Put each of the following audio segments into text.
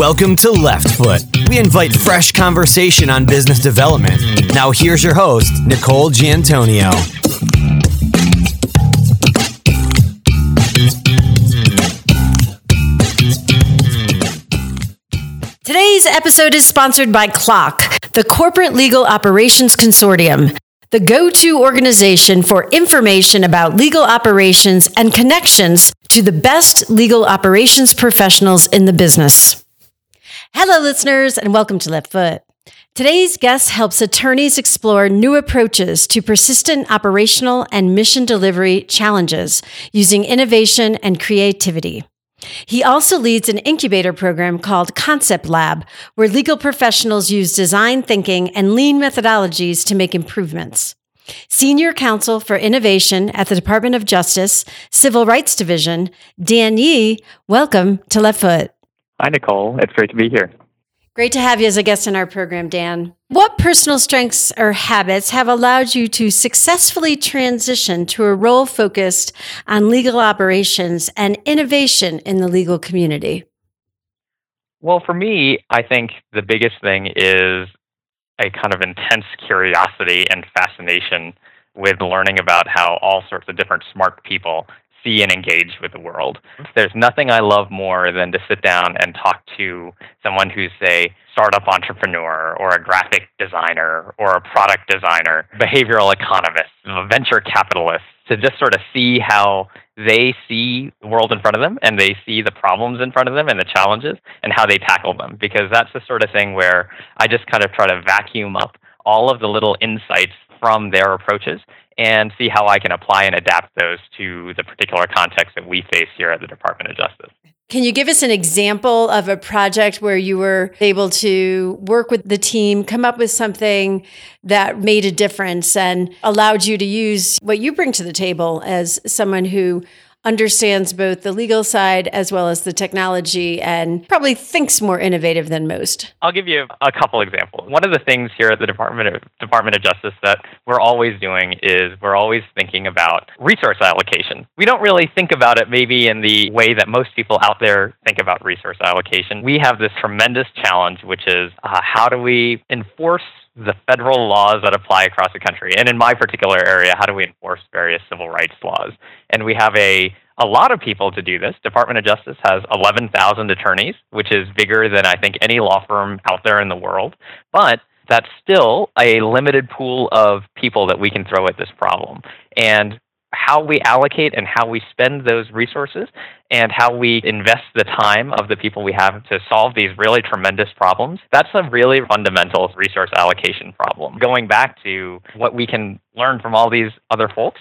Welcome to Left Foot. We invite fresh conversation on business development. Now, here's your host, Nicole Giantonio. Today's episode is sponsored by CLOC, the Corporate Legal Operations Consortium, the go to organization for information about legal operations and connections to the best legal operations professionals in the business. Hello, listeners, and welcome to Left Foot. Today's guest helps attorneys explore new approaches to persistent operational and mission delivery challenges using innovation and creativity. He also leads an incubator program called Concept Lab, where legal professionals use design thinking and lean methodologies to make improvements. Senior Counsel for Innovation at the Department of Justice, Civil Rights Division, Dan Yee, welcome to Left Foot. Hi, Nicole. It's great to be here. Great to have you as a guest in our program, Dan. What personal strengths or habits have allowed you to successfully transition to a role focused on legal operations and innovation in the legal community? Well, for me, I think the biggest thing is a kind of intense curiosity and fascination with learning about how all sorts of different smart people see and engage with the world. Mm-hmm. There's nothing I love more than to sit down and talk to someone who's a startup entrepreneur or a graphic designer or a product designer, behavioral economist, a venture capitalist, to just sort of see how they see the world in front of them and they see the problems in front of them and the challenges and how they tackle them. Because that's the sort of thing where I just kind of try to vacuum up all of the little insights from their approaches and see how I can apply and adapt those to the particular context that we face here at the Department of Justice. Can you give us an example of a project where you were able to work with the team, come up with something that made a difference and allowed you to use what you bring to the table as someone who understands both the legal side as well as the technology and probably thinks more innovative than most. I'll give you a couple examples. One of the things here at the Department of Department of Justice that we're always doing is we're always thinking about resource allocation. We don't really think about it maybe in the way that most people out there think about resource allocation. We have this tremendous challenge which is uh, how do we enforce the federal laws that apply across the country. And in my particular area, how do we enforce various civil rights laws? And we have a a lot of people to do this. Department of Justice has 11,000 attorneys, which is bigger than I think any law firm out there in the world. But that's still a limited pool of people that we can throw at this problem. And how we allocate and how we spend those resources and how we invest the time of the people we have to solve these really tremendous problems, that's a really fundamental resource allocation problem. Going back to what we can learn from all these other folks.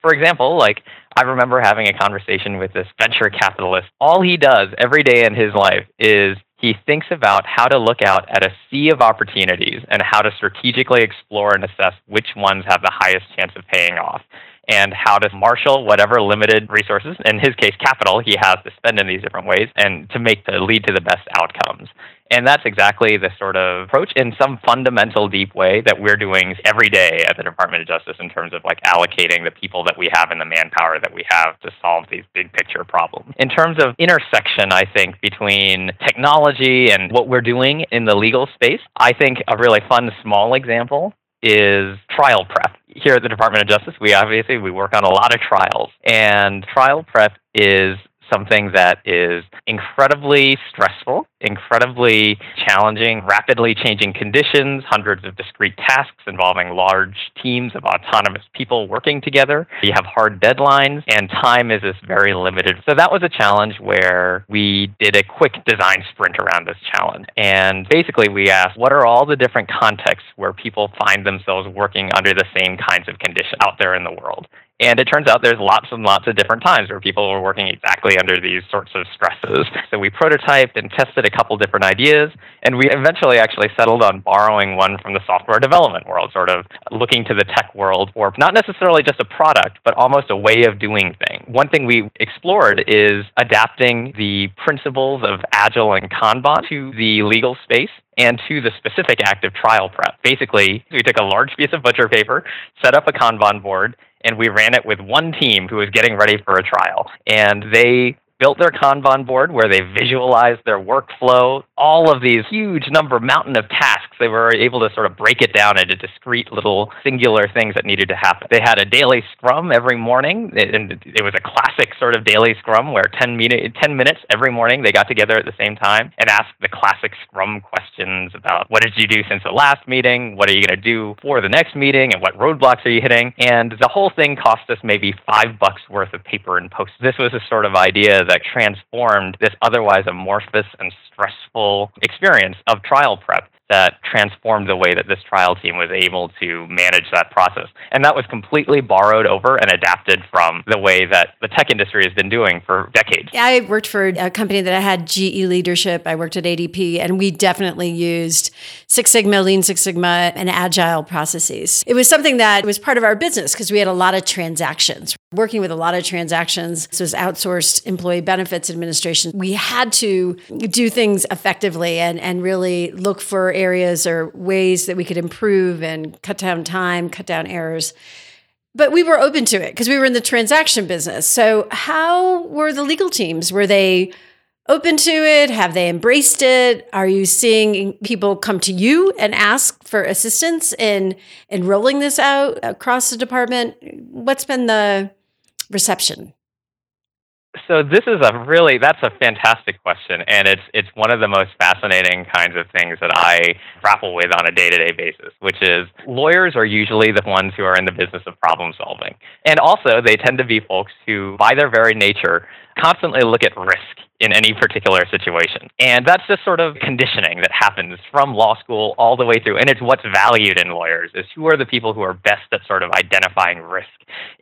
For example, like I remember having a conversation with this venture capitalist. All he does every day in his life is he thinks about how to look out at a sea of opportunities and how to strategically explore and assess which ones have the highest chance of paying off and how to marshal whatever limited resources, in his case, capital, he has to spend in these different ways and to make the lead to the best outcomes. And that's exactly the sort of approach in some fundamental, deep way that we're doing every day at the Department of Justice in terms of like allocating the people that we have and the manpower that we have to solve these big picture problems. In terms of intersection, I think, between technology and what we're doing in the legal space, I think a really fun small example is trial prep. Here at the Department of Justice, we obviously we work on a lot of trials, and trial prep is something that is incredibly stressful, incredibly challenging, rapidly changing conditions, hundreds of discrete tasks involving large teams of autonomous people working together. You have hard deadlines, and time is just very limited. So that was a challenge where we did a quick design sprint around this challenge. And basically, we asked what are all the different contexts where people find themselves working under the same kinds of conditions out there in the world? And it turns out there's lots and lots of different times where people were working exactly under these sorts of stresses. So we prototyped and tested a couple different ideas, and we eventually actually settled on borrowing one from the software development world, sort of looking to the tech world for not necessarily just a product, but almost a way of doing things. One thing we explored is adapting the principles of Agile and Kanban to the legal space and to the specific act of trial prep. Basically, we took a large piece of butcher paper, set up a Kanban board, and we ran it with one team who was getting ready for a trial. And they built their Kanban board where they visualized their workflow, all of these huge number, mountain of tasks. They were able to sort of break it down into discrete little singular things that needed to happen. They had a daily scrum every morning, and it was a classic sort of daily scrum where 10, min- 10 minutes every morning they got together at the same time and asked the classic scrum questions about what did you do since the last meeting, what are you going to do for the next meeting, and what roadblocks are you hitting. And the whole thing cost us maybe five bucks worth of paper and post. This was a sort of idea that transformed this otherwise amorphous and stressful experience of trial prep that transformed the way that this trial team was able to manage that process. And that was completely borrowed over and adapted from the way that the tech industry has been doing for decades. Yeah, I worked for a company that I had GE leadership. I worked at ADP, and we definitely used Six Sigma, Lean Six Sigma, and agile processes. It was something that was part of our business because we had a lot of transactions. Working with a lot of transactions, this was outsourced employee benefits administration. We had to do things effectively and, and really look for areas or ways that we could improve and cut down time, cut down errors. But we were open to it because we were in the transaction business. So, how were the legal teams? Were they open to it? Have they embraced it? Are you seeing people come to you and ask for assistance in in rolling this out across the department? What's been the reception? So this is a really that's a fantastic question, and it's it's one of the most fascinating kinds of things that I grapple with on a day to day basis. Which is lawyers are usually the ones who are in the business of problem solving, and also they tend to be folks who, by their very nature, constantly look at risk in any particular situation. And that's just sort of conditioning that happens from law school all the way through. And it's what's valued in lawyers is who are the people who are best at sort of identifying risk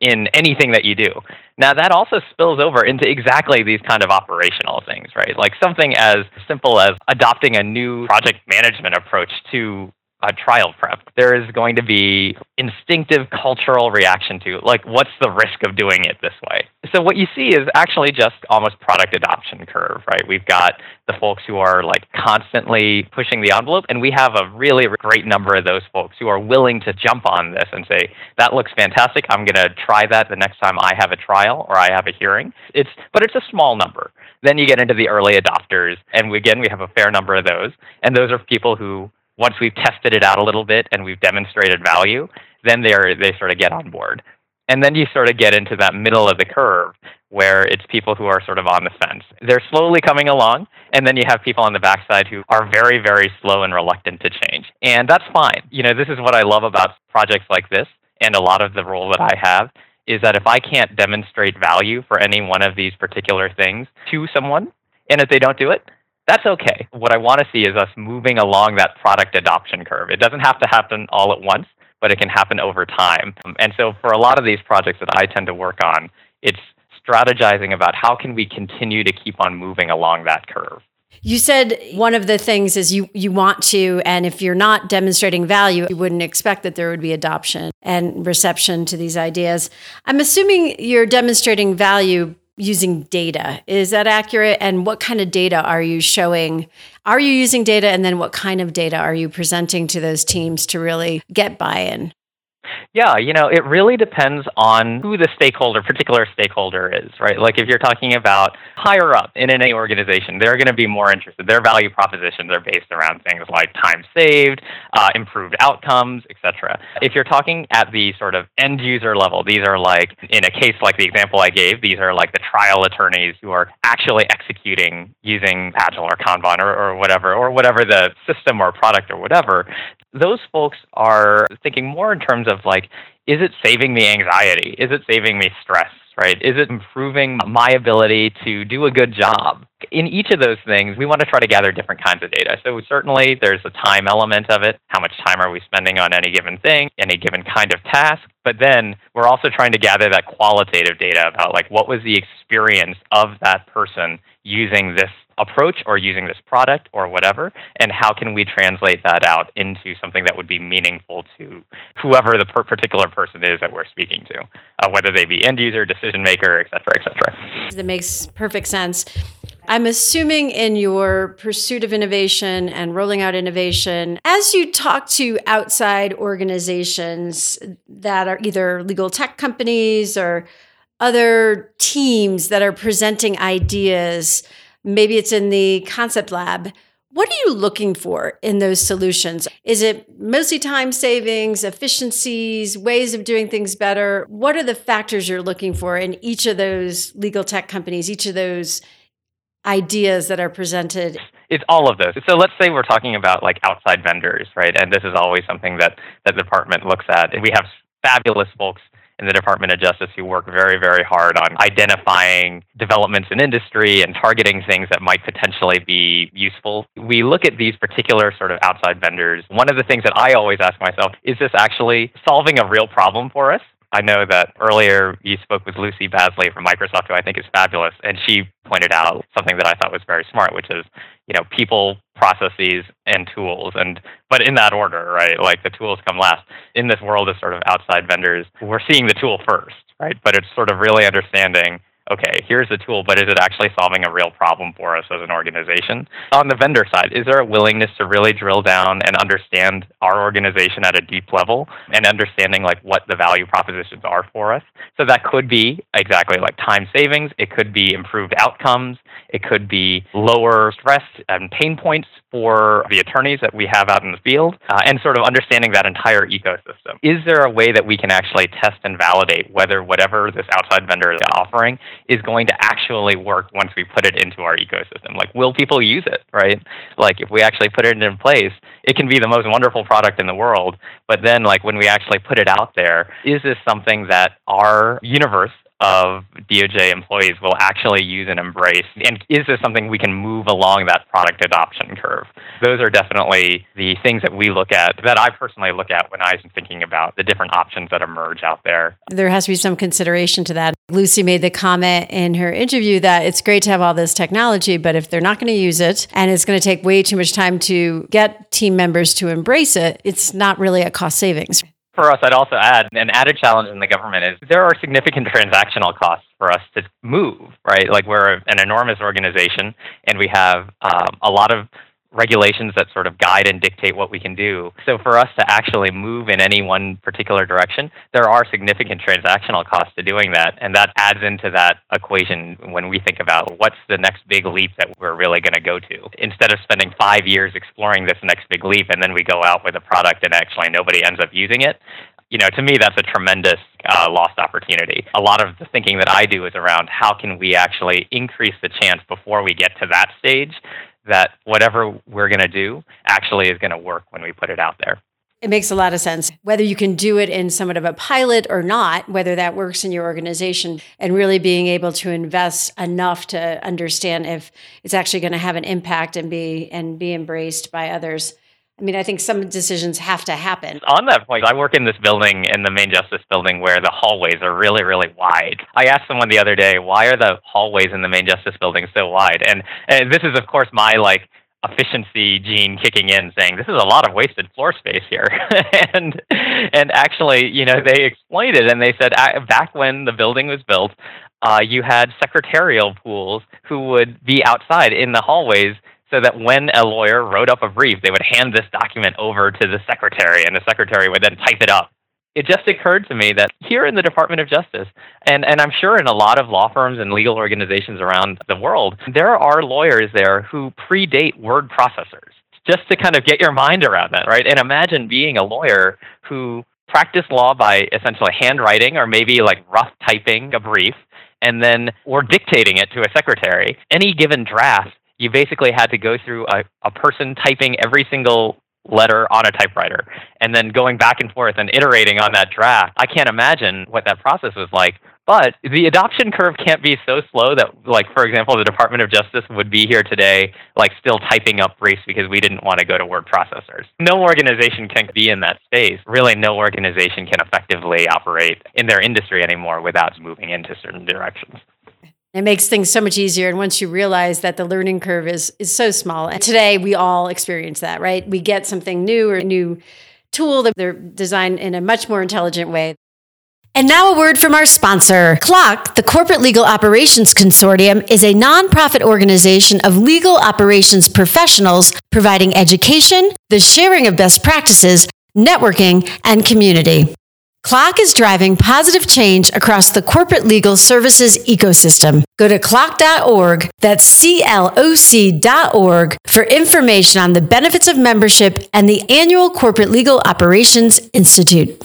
in anything that you do. Now that also spills over into exactly these kind of operational things, right? Like something as simple as adopting a new project management approach to trial prep, there is going to be instinctive cultural reaction to like what's the risk of doing it this way. So what you see is actually just almost product adoption curve, right? We've got the folks who are like constantly pushing the envelope and we have a really great number of those folks who are willing to jump on this and say that looks fantastic. I'm going to try that the next time I have a trial or I have a hearing. It's but it's a small number. Then you get into the early adopters and again we have a fair number of those and those are people who once we've tested it out a little bit and we've demonstrated value, then they are, they sort of get on board. And then you sort of get into that middle of the curve where it's people who are sort of on the fence. They're slowly coming along, and then you have people on the backside who are very, very slow and reluctant to change. And that's fine. You know, this is what I love about projects like this and a lot of the role that I have is that if I can't demonstrate value for any one of these particular things to someone, and if they don't do it, that's okay. What I want to see is us moving along that product adoption curve. It doesn't have to happen all at once, but it can happen over time. And so for a lot of these projects that I tend to work on, it's strategizing about how can we continue to keep on moving along that curve. You said one of the things is you you want to and if you're not demonstrating value you wouldn't expect that there would be adoption and reception to these ideas. I'm assuming you're demonstrating value using data. Is that accurate? And what kind of data are you showing? Are you using data? And then what kind of data are you presenting to those teams to really get buy in? Yeah, you know, it really depends on who the stakeholder, particular stakeholder is, right? Like if you're talking about higher up in any organization, they're going to be more interested. Their value propositions are based around things like time saved, uh, improved outcomes, etc. If you're talking at the sort of end user level, these are like, in a case like the example I gave, these are like the trial attorneys who are actually executing using Agile or Kanban or, or whatever, or whatever the system or product or whatever those folks are thinking more in terms of like, is it saving me anxiety? Is it saving me stress? Right? Is it improving my ability to do a good job? In each of those things, we want to try to gather different kinds of data. So certainly there's a time element of it. How much time are we spending on any given thing, any given kind of task? But then we're also trying to gather that qualitative data about like what was the experience of that person using this approach or using this product or whatever, and how can we translate that out into something that would be meaningful to whoever the per- particular person is that we're speaking to, uh, whether they be end user, decision maker, et cetera, et cetera. That makes perfect sense. I'm assuming in your pursuit of innovation and rolling out innovation, as you talk to outside organizations that are either legal tech companies or other teams that are presenting ideas. Maybe it's in the concept lab. What are you looking for in those solutions? Is it mostly time savings, efficiencies, ways of doing things better? What are the factors you're looking for in each of those legal tech companies, each of those ideas that are presented? It's all of those. So let's say we're talking about like outside vendors, right? And this is always something that, the department looks at. And we have fabulous folks in the Department of Justice who work very, very hard on identifying developments in industry and targeting things that might potentially be useful. We look at these particular sort of outside vendors. One of the things that I always ask myself is this actually solving a real problem for us? I know that earlier you spoke with Lucy Bassli from Microsoft, who I think is fabulous, and she pointed out something that I thought was very smart, which is, you know, people, processes, and tools, and but in that order, right? Like the tools come last. In this world of sort of outside vendors, we're seeing the tool first, right? But it's sort of really understanding okay, here's the tool, but is it actually solving a real problem for us as an organization? On the vendor side, is there a willingness to really drill down and understand our organization at a deep level and understanding like what the value propositions are for us? So that could be exactly like time savings, it could be improved outcomes, it could be lower stress and pain points for the attorneys that we have out in the field, uh, and sort of understanding that entire ecosystem. Is there a way that we can actually test and validate whether whatever this outside vendor is offering is going to actually work once we put it into our ecosystem. Like, will people use it, right? Like, if we actually put it in place, it can be the most wonderful product in the world. But then, like, when we actually put it out there, is this something that our universe of DOJ employees will actually use and embrace? And is this something we can move along that product adoption curve? Those are definitely the things that we look at, that I personally look at when I'm thinking about the different options that emerge out there. There has to be some consideration to that. Lucy made the comment in her interview that it's great to have all this technology, but if they're not going to use it and it's going to take way too much time to get team members to embrace it, it's not really a cost savings for us, I'd also add an added challenge in the government is there are significant transactional costs for us to move, right? Like we're an enormous organization and we have um, a lot of regulations that sort of guide and dictate what we can do. So for us to actually move in any one particular direction, there are significant transactional costs to doing that. And that adds into that equation when we think about what's the next big leap that we're really going to go to. Instead of spending five years exploring this next big leap and then we go out with a product and actually nobody ends up using it, you know, to me, that's a tremendous uh, lost opportunity. A lot of the thinking that I do is around how can we actually increase the chance before we get to that stage that whatever we're going to do actually is going to work when we put it out there. It makes a lot of sense. Whether you can do it in somewhat of a pilot or not, whether that works in your organization, and really being able to invest enough to understand if it's actually going to have an impact and be and be embraced by others. I mean, I think some decisions have to happen. On that point, I work in this building, in the main justice building, where the hallways are really, really wide. I asked someone the other day, why are the hallways in the main justice building so wide? And, and this is, of course, my like efficiency gene kicking in, saying this is a lot of wasted floor space here. and and actually, you know, they explained it, and they said back when the building was built, uh, you had secretarial pools who would be outside in the hallways so that when a lawyer wrote up a brief, they would hand this document over to the secretary, and the secretary would then type it up. It just occurred to me that here in the Department of Justice, and, and I'm sure in a lot of law firms and legal organizations around the world, there are lawyers there who predate word processors, just to kind of get your mind around that, right? And imagine being a lawyer who practiced law by essentially handwriting or maybe like rough typing a brief and then or dictating it to a secretary. Any given draft you basically had to go through a, a person typing every single letter on a typewriter and then going back and forth and iterating on that draft. I can't imagine what that process was like. But the adoption curve can't be so slow that, like, for example, the Department of Justice would be here today, like, still typing up briefs because we didn't want to go to word processors. No organization can be in that space. Really, no organization can effectively operate in their industry anymore without moving into certain directions. It makes things so much easier. And once you realize that the learning curve is is so small, and today we all experience that, right? We get something new or a new tool that they're designed in a much more intelligent way. And now a word from our sponsor. CLOC, the Corporate Legal Operations Consortium, is a nonprofit organization of legal operations professionals providing education, the sharing of best practices, networking, and community. CLOC is driving positive change across the corporate legal services ecosystem. Go to cloc.org, that's C L O C.org, for information on the benefits of membership and the annual Corporate Legal Operations Institute.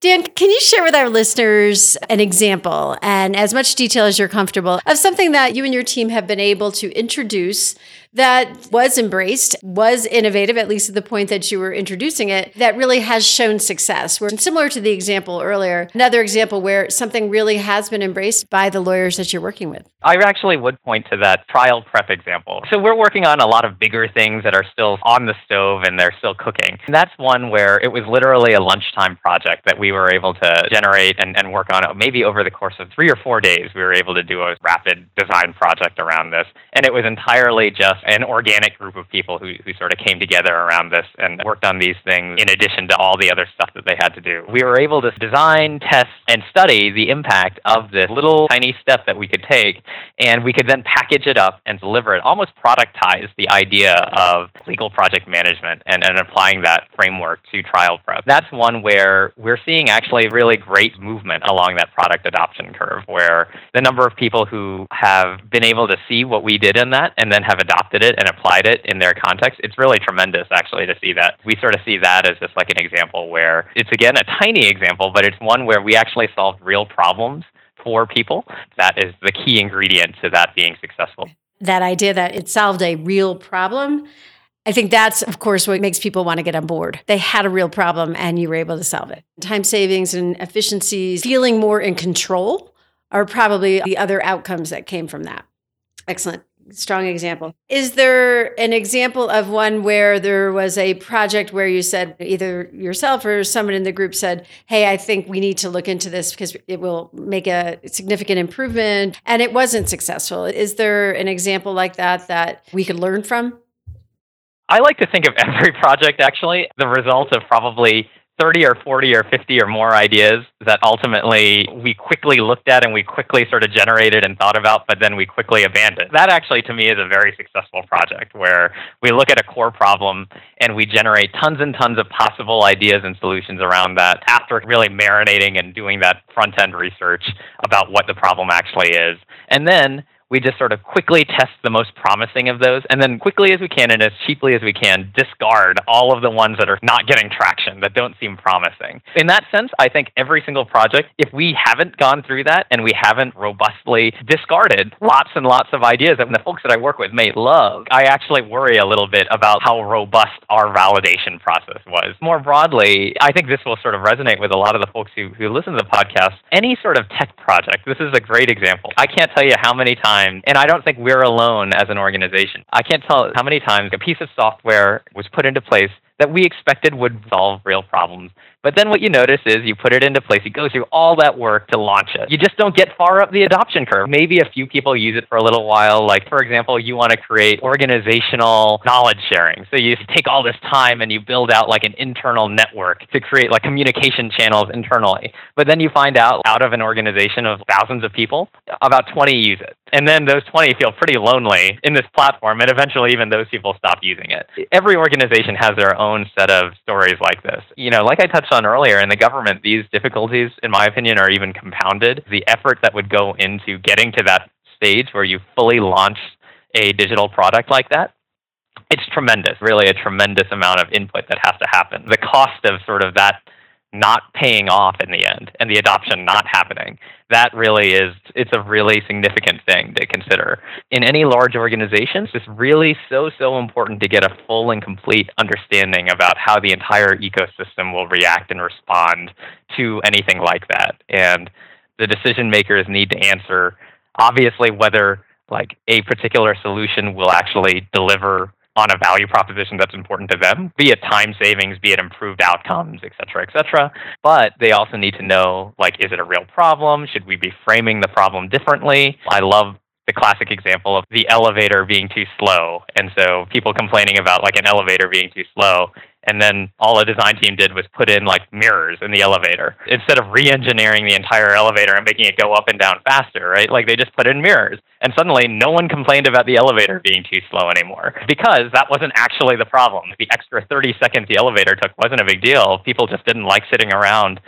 Dan, can you share with our listeners an example and as much detail as you're comfortable of something that you and your team have been able to introduce that was embraced, was innovative, at least at the point that you were introducing it, that really has shown success. Where similar to the example earlier, another example where something really has been embraced by the lawyers that you're working with. I actually would point to that trial prep example. So we're working on a lot of bigger things that are still on the stove and they're still cooking. And that's one where it was literally a lunchtime project that we were able to generate and, and work on. Maybe over the course of three or four days, we were able to do a rapid design project around this. And it was entirely just an organic group of people who, who sort of came together around this and worked on these things in addition to all the other stuff that they had to do. We were able to design, test, and study the impact of this little tiny step that we could take, and we could then package it up and deliver it, almost productize the idea of legal project management and, and applying that framework to trial prep. That's one where we're seeing actually really great movement along that product adoption curve, where the number of people who have been able to see what we did in that and then have adopted adopted it and applied it in their context, it's really tremendous actually to see that. We sort of see that as just like an example where it's again a tiny example, but it's one where we actually solved real problems for people. That is the key ingredient to that being successful. That idea that it solved a real problem. I think that's, of course, what makes people want to get on board. They had a real problem and you were able to solve it. Time savings and efficiencies, feeling more in control are probably the other outcomes that came from that. Excellent strong example. Is there an example of one where there was a project where you said either yourself or someone in the group said, "Hey, I think we need to look into this because it will make a significant improvement," and it wasn't successful? Is there an example like that that we could learn from? I like to think of every project actually the result of probably 30 or 40 or 50 or more ideas that ultimately we quickly looked at and we quickly sort of generated and thought about, but then we quickly abandoned. That actually, to me, is a very successful project where we look at a core problem and we generate tons and tons of possible ideas and solutions around that after really marinating and doing that front end research about what the problem actually is. And then we just sort of quickly test the most promising of those and then quickly as we can and as cheaply as we can discard all of the ones that are not getting traction that don't seem promising. In that sense i think every single project if we haven't gone through that and we haven't robustly discarded lots and lots of ideas that the folks that i work with may love i actually worry a little bit about how robust our validation process was. More broadly i think this will sort of resonate with a lot of the folks who, who listen to the podcast. Any sort of tech project this is a great example. I can't tell you how many times time, and I don't think we're alone as an organization. I can't tell how many times a piece of software was put into place that we expected would solve real problems. But then what you notice is you put it into place, you go through all that work to launch it. You just don't get far up the adoption curve. Maybe a few people use it for a little while. Like, for example, you want to create organizational knowledge sharing. So you take all this time and you build out like an internal network to create like communication channels internally. But then you find out out of an organization of thousands of people, about 20 use it. And then those 20 feel pretty lonely in this platform, and eventually even those people stop using it. Every organization has their own own set of stories like this. You know, like I touched on earlier, in the government, these difficulties, in my opinion, are even compounded. The effort that would go into getting to that stage where you fully launch a digital product like that it's tremendous, really a tremendous amount of input that has to happen. The cost of sort of that not paying off in the end and the adoption not happening that really is it's a really significant thing to consider. In any large organizations it's really so so important to get a full and complete understanding about how the entire ecosystem will react and respond to anything like that. And the decision makers need to answer obviously whether like a particular solution will actually deliver on a value proposition that's important to them, be it time savings, be it improved outcomes, et cetera, et cetera. But they also need to know, like, is it a real problem? Should we be framing the problem differently? I love the classic example of the elevator being too slow. And so people complaining about like an elevator being too slow. And then all a design team did was put in like mirrors in the elevator instead of re-engineering the entire elevator and making it go up and down faster, right? Like they just put in mirrors. And suddenly no one complained about the elevator being too slow anymore because that wasn't actually the problem. The extra 30 seconds the elevator took wasn't a big deal. People just didn't like sitting around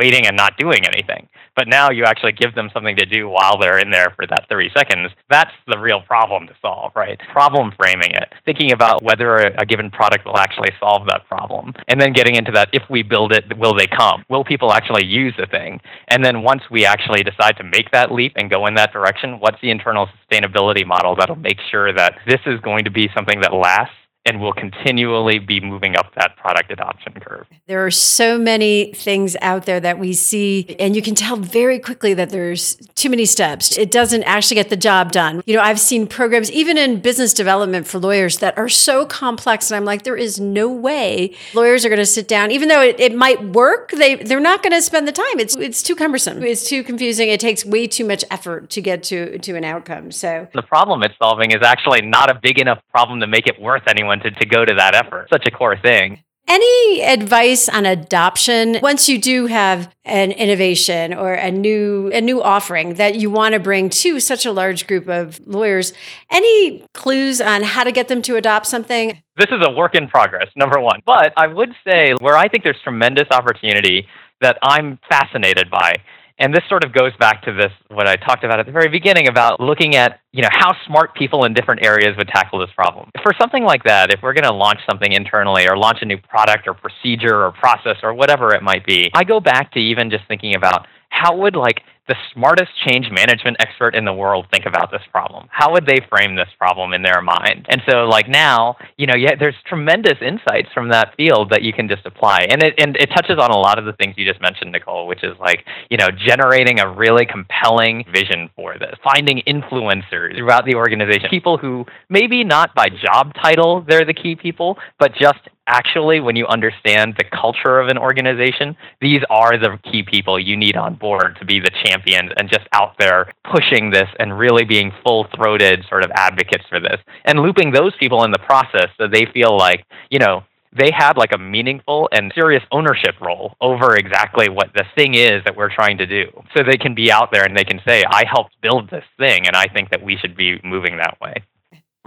waiting and not doing anything. But now you actually give them something to do while they're in there for that 30 seconds. That's the real problem to solve, right? Problem framing it, thinking about whether a, given product will actually solve that problem. And then getting into that if we build it, will they come? Will people actually use the thing? And then once we actually decide to make that leap and go in that direction, what's the internal sustainability model that'll make sure that this is going to be something that lasts and will continually be moving up that product adoption curve. There are so many things out there that we see, and you can tell very quickly that there's too many steps. It doesn't actually get the job done. You know, I've seen programs, even in business development for lawyers, that are so complex, and I'm like, there is no way lawyers are going to sit down, even though it, it might work, they, they're not going to spend the time. It's, it's too cumbersome, it's too confusing, it takes way too much effort to get to, to an outcome. So the problem it's solving is actually not a big enough problem to make it worth anyone anyone to, to go to that effort. Such a core thing. Any advice on adoption once you do have an innovation or a new a new offering that you want to bring to such a large group of lawyers? Any clues on how to get them to adopt something? This is a work in progress, number 1. But I would say where I think there's tremendous opportunity that I'm fascinated by and this sort of goes back to this what I talked about at the very beginning about looking at you know how smart people in different areas would tackle this problem. For something like that, if we're going to launch something internally or launch a new product or procedure or process or whatever it might be, I go back to even just thinking about how would like the smartest change management expert in the world think about this problem? How would they frame this problem in their mind? And so, like now, you know, yeah, there's tremendous insights from that field that you can just apply, and it and it touches on a lot of the things you just mentioned, Nicole, which is like you know, generating a really compelling vision for this, finding influencers throughout the organization, people who maybe not by job title they're the key people, but just actually, when you understand the culture of an organization, these are the key people you need on board to be the champions and just out there pushing this and really being full throated sort of advocates for this and looping those people in the process so they feel like, you know, they have like a meaningful and serious ownership role over exactly what the thing is that we're trying to do. So they can be out there and they can say, I helped build this thing, and I think that we should be moving that way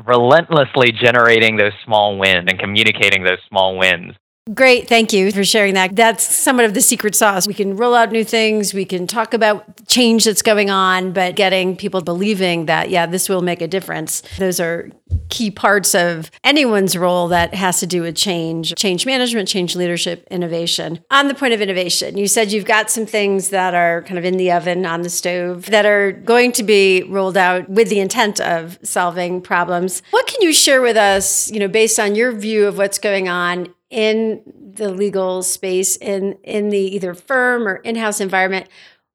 relentlessly generating those small wins and communicating those small wins Great. Thank you for sharing that. That's somewhat of the secret sauce. We can roll out new things. We can talk about change that's going on, but getting people believing that, yeah, this will make a difference. Those are key parts of anyone's role that has to do with change, change management, change leadership, innovation. On the point of innovation, you said you've got some things that are kind of in the oven on the stove that are going to be rolled out with the intent of solving problems. What can you share with us, you know, based on your view of what's going on in the legal space in in the either firm or in-house environment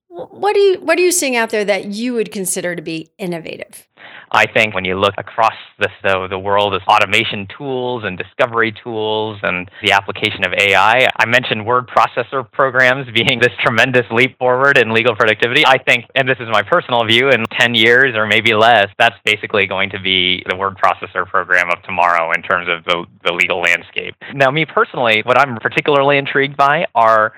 what are you what are you seeing out there that you would consider to be innovative I think when you look across this, the, the world of automation tools and discovery tools and the application of AI, I mentioned word processor programs being this tremendous leap forward in legal productivity. I think, and this is my personal view, in 10 years or maybe less, that's basically going to be the word processor program of tomorrow in terms of the, the legal landscape. Now, me personally, what I'm particularly intrigued by are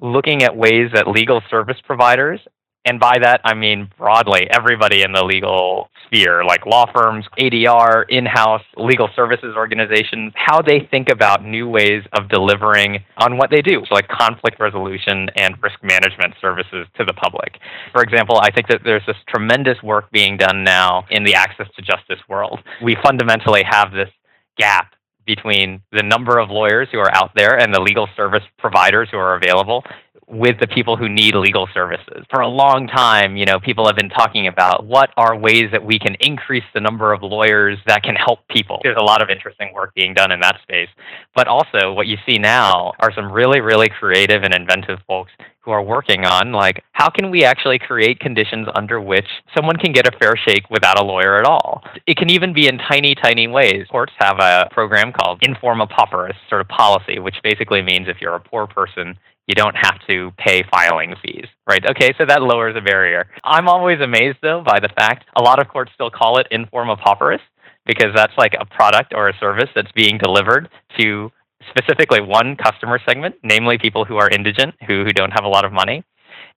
looking at ways that legal service providers and by that, I mean broadly everybody in the legal sphere, like law firms, ADR, in house legal services organizations, how they think about new ways of delivering on what they do, so like conflict resolution and risk management services to the public. For example, I think that there's this tremendous work being done now in the access to justice world. We fundamentally have this gap between the number of lawyers who are out there and the legal service providers who are available with the people who need legal services. For a long time, you know, people have been talking about what are ways that we can increase the number of lawyers that can help people. There's a lot of interesting work being done in that space. But also what you see now are some really really creative and inventive folks who are working on like how can we actually create conditions under which someone can get a fair shake without a lawyer at all it can even be in tiny tiny ways courts have a program called in forma pauperis sort of policy which basically means if you're a poor person you don't have to pay filing fees, right? Okay, so that lowers the barrier. I'm always amazed, though, by the fact a lot of courts still call it in forma pauperis because that's like a product or a service that's being delivered to specifically one customer segment, namely people who are indigent, who, who don't have a lot of money.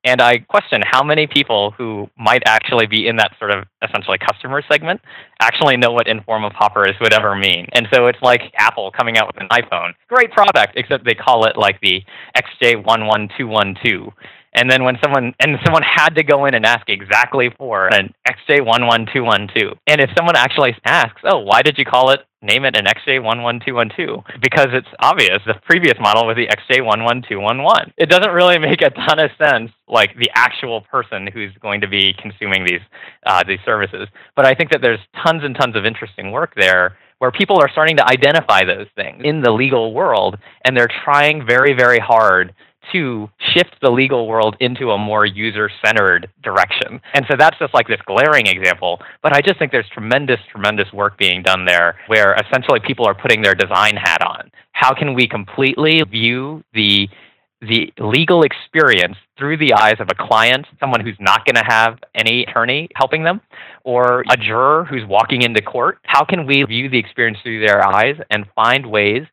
And I question how many people who might actually be in that sort of essentially customer segment actually know what in forma pauperis would ever mean. And so it's like Apple coming out with an iPhone. Great product, except they call it like the XJ11212. And then when someone and someone had to go in and ask exactly for an XJ11212. And if someone actually asks, "Oh, why did you call it name it an XJ11212 because it's obvious the previous model was the XJ11211. It doesn't really make a ton of sense, like the actual person who's going to be consuming these uh, these services. But I think that there's tons and tons of interesting work there where people are starting to identify those things in the legal world, and they're trying very, very hard to shift the legal world into a more user centered direction. And so that's just like this glaring example. But I just think there's tremendous, tremendous work being done there where essentially people are putting their design hat on. How can we completely view the the legal experience through the eyes of a client, someone who's not going to have any attorney helping them, or a juror who's walking into court. How can we view the experience through their eyes and find ways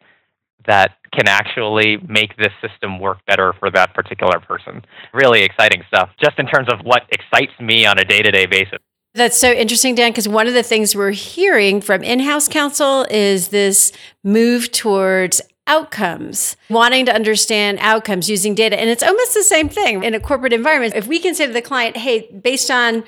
that can actually make this system work better for that particular person. Really exciting stuff, just in terms of what excites me on a day to day basis. That's so interesting, Dan, because one of the things we're hearing from in house counsel is this move towards outcomes, wanting to understand outcomes using data. And it's almost the same thing in a corporate environment. If we can say to the client, hey, based on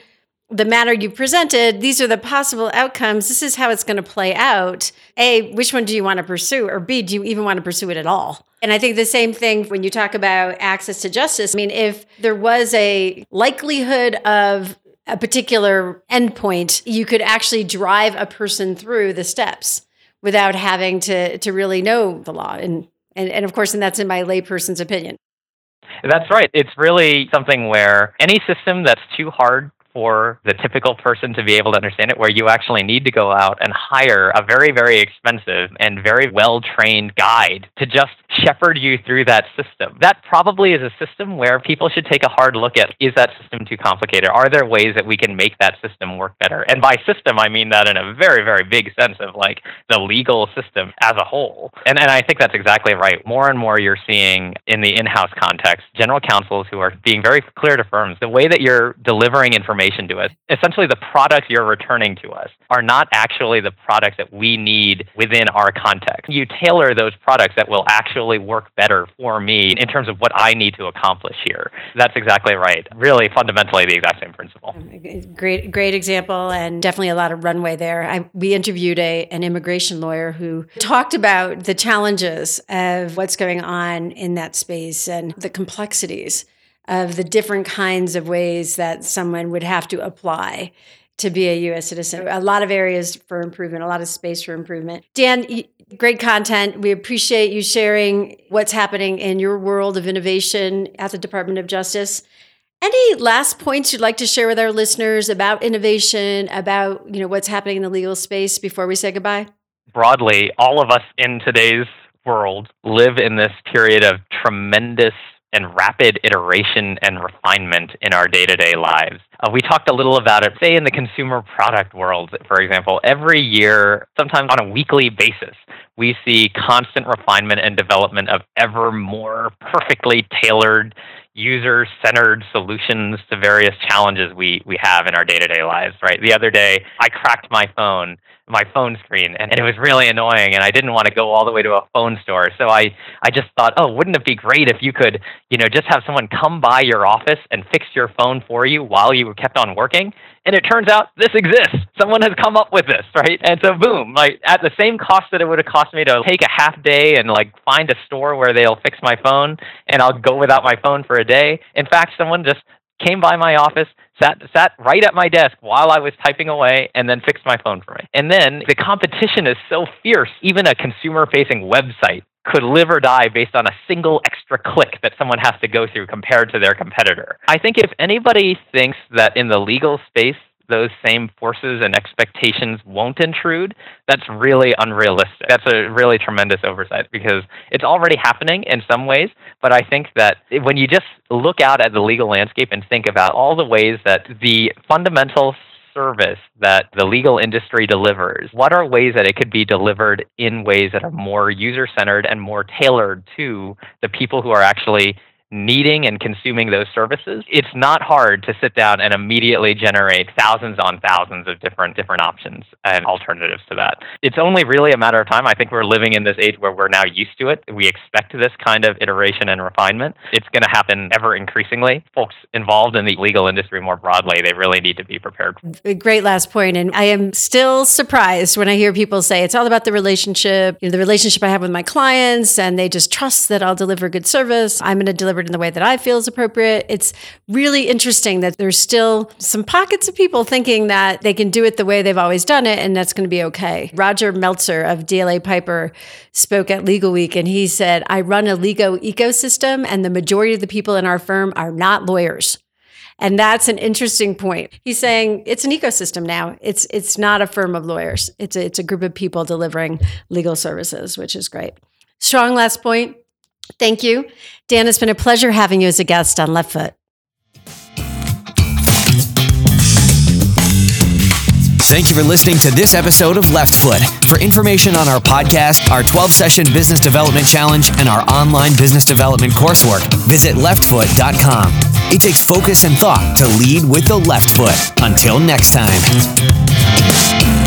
the matter you presented, these are the possible outcomes. This is how it's going to play out. A, which one do you want to pursue? Or B, do you even want to pursue it at all? And I think the same thing when you talk about access to justice. I mean, if there was a likelihood of a particular endpoint, you could actually drive a person through the steps without having to to really know the law. And and, and of course, and that's in my layperson's opinion. That's right. It's really something where any system that's too hard for the typical person to be able to understand it, where you actually need to go out and hire a very, very expensive and very well trained guide to just shepherd you through that system. That probably is a system where people should take a hard look at is that system too complicated? Are there ways that we can make that system work better? And by system, I mean that in a very, very big sense of like the legal system as a whole. And, and I think that's exactly right. More and more you're seeing in the in house context, general counsels who are being very clear to firms the way that you're delivering information to us, essentially the products you're returning to us, are not actually the products that we need within our context. You tailor those products that will actually work better for me in terms of what I need to accomplish here. That's exactly right. Really, fundamentally, the exact same principle. Um, great, great example, and definitely a lot of runway there. I, we interviewed a an immigration lawyer who talked about the challenges of what's going on in that space and the complexities of the different kinds of ways that someone would have to apply to be a U.S. citizen. A lot of areas for improvement, a lot of space for improvement. Dan, great content. We appreciate you sharing what's happening in your world of innovation at the Department of Justice. Any last points you'd like to share with our listeners about innovation, about you know what's happening in the legal space before we say goodbye? Broadly, all of us in today's world live in this period of tremendous and rapid iteration and refinement in our day to day lives. Uh, we talked a little about it, say, in the consumer product world, for example. Every year, sometimes on a weekly basis, we see constant refinement and development of ever more perfectly tailored, user centered solutions to various challenges we, we have in our day to day lives, right? The other day, I cracked my phone my phone screen and, and, it was really annoying and I didn't want to go all the way to a phone store. So I, I just thought, oh, wouldn't it be great if you could, you know, just have someone come by your office and fix your phone for you while you kept on working? And it turns out this exists. Someone has come up with this, right? And so boom, like at the same cost that it would have cost me to take a half day and like find a store where they'll fix my phone and I'll go without my phone for a day. In fact, someone just came by my office, sat sat right at my desk while I was typing away, and then fixed my phone for me. And then the competition is so fierce, even a consumer-facing website could live or die based on a single extra click that someone has to go through compared to their competitor. I think if anybody thinks that in the legal space those same forces and expectations won't intrude, that's really unrealistic. That's a really tremendous oversight because it's already happening in some ways. But I think that when you just look out at the legal landscape and think about all the ways that the fundamental service that the legal industry delivers, what are ways that it could be delivered in ways that are more user centered and more tailored to the people who are actually needing and consuming those services, it's not hard to sit down and immediately generate thousands on thousands of different different options and alternatives to that. It's only really a matter of time. I think we're living in this age where we're now used to it. We expect this kind of iteration and refinement. It's going to happen ever increasingly. Folks involved in the legal industry more broadly, they really need to be prepared. Great last. And I am still surprised when I hear people say it's all about the relationship, you know, the relationship I have with my clients, and they just trust that I'll deliver good service. I'm going to deliver it in the way that I feel is appropriate. It's really interesting that there's still some pockets of people thinking that they can do it the way they've always done it and that's going to be okay. Roger Meltzer of DLA Piper spoke at Legal Week and he said, I run a legal ecosystem and the majority of the people in our firm are not lawyers. And that's an interesting point. He's saying it's an ecosystem now. It's it's not a firm of lawyers. It's a, it's a group of people delivering legal services, which is great. Strong last point. Thank you. Dan, it's been a pleasure having you as a guest on Left Foot. Thank you for listening to this episode of Left Foot. For information on our podcast, our 12 session business development challenge, and our online business development coursework, visit leftfoot.com. It takes focus and thought to lead with the left foot. Until next time.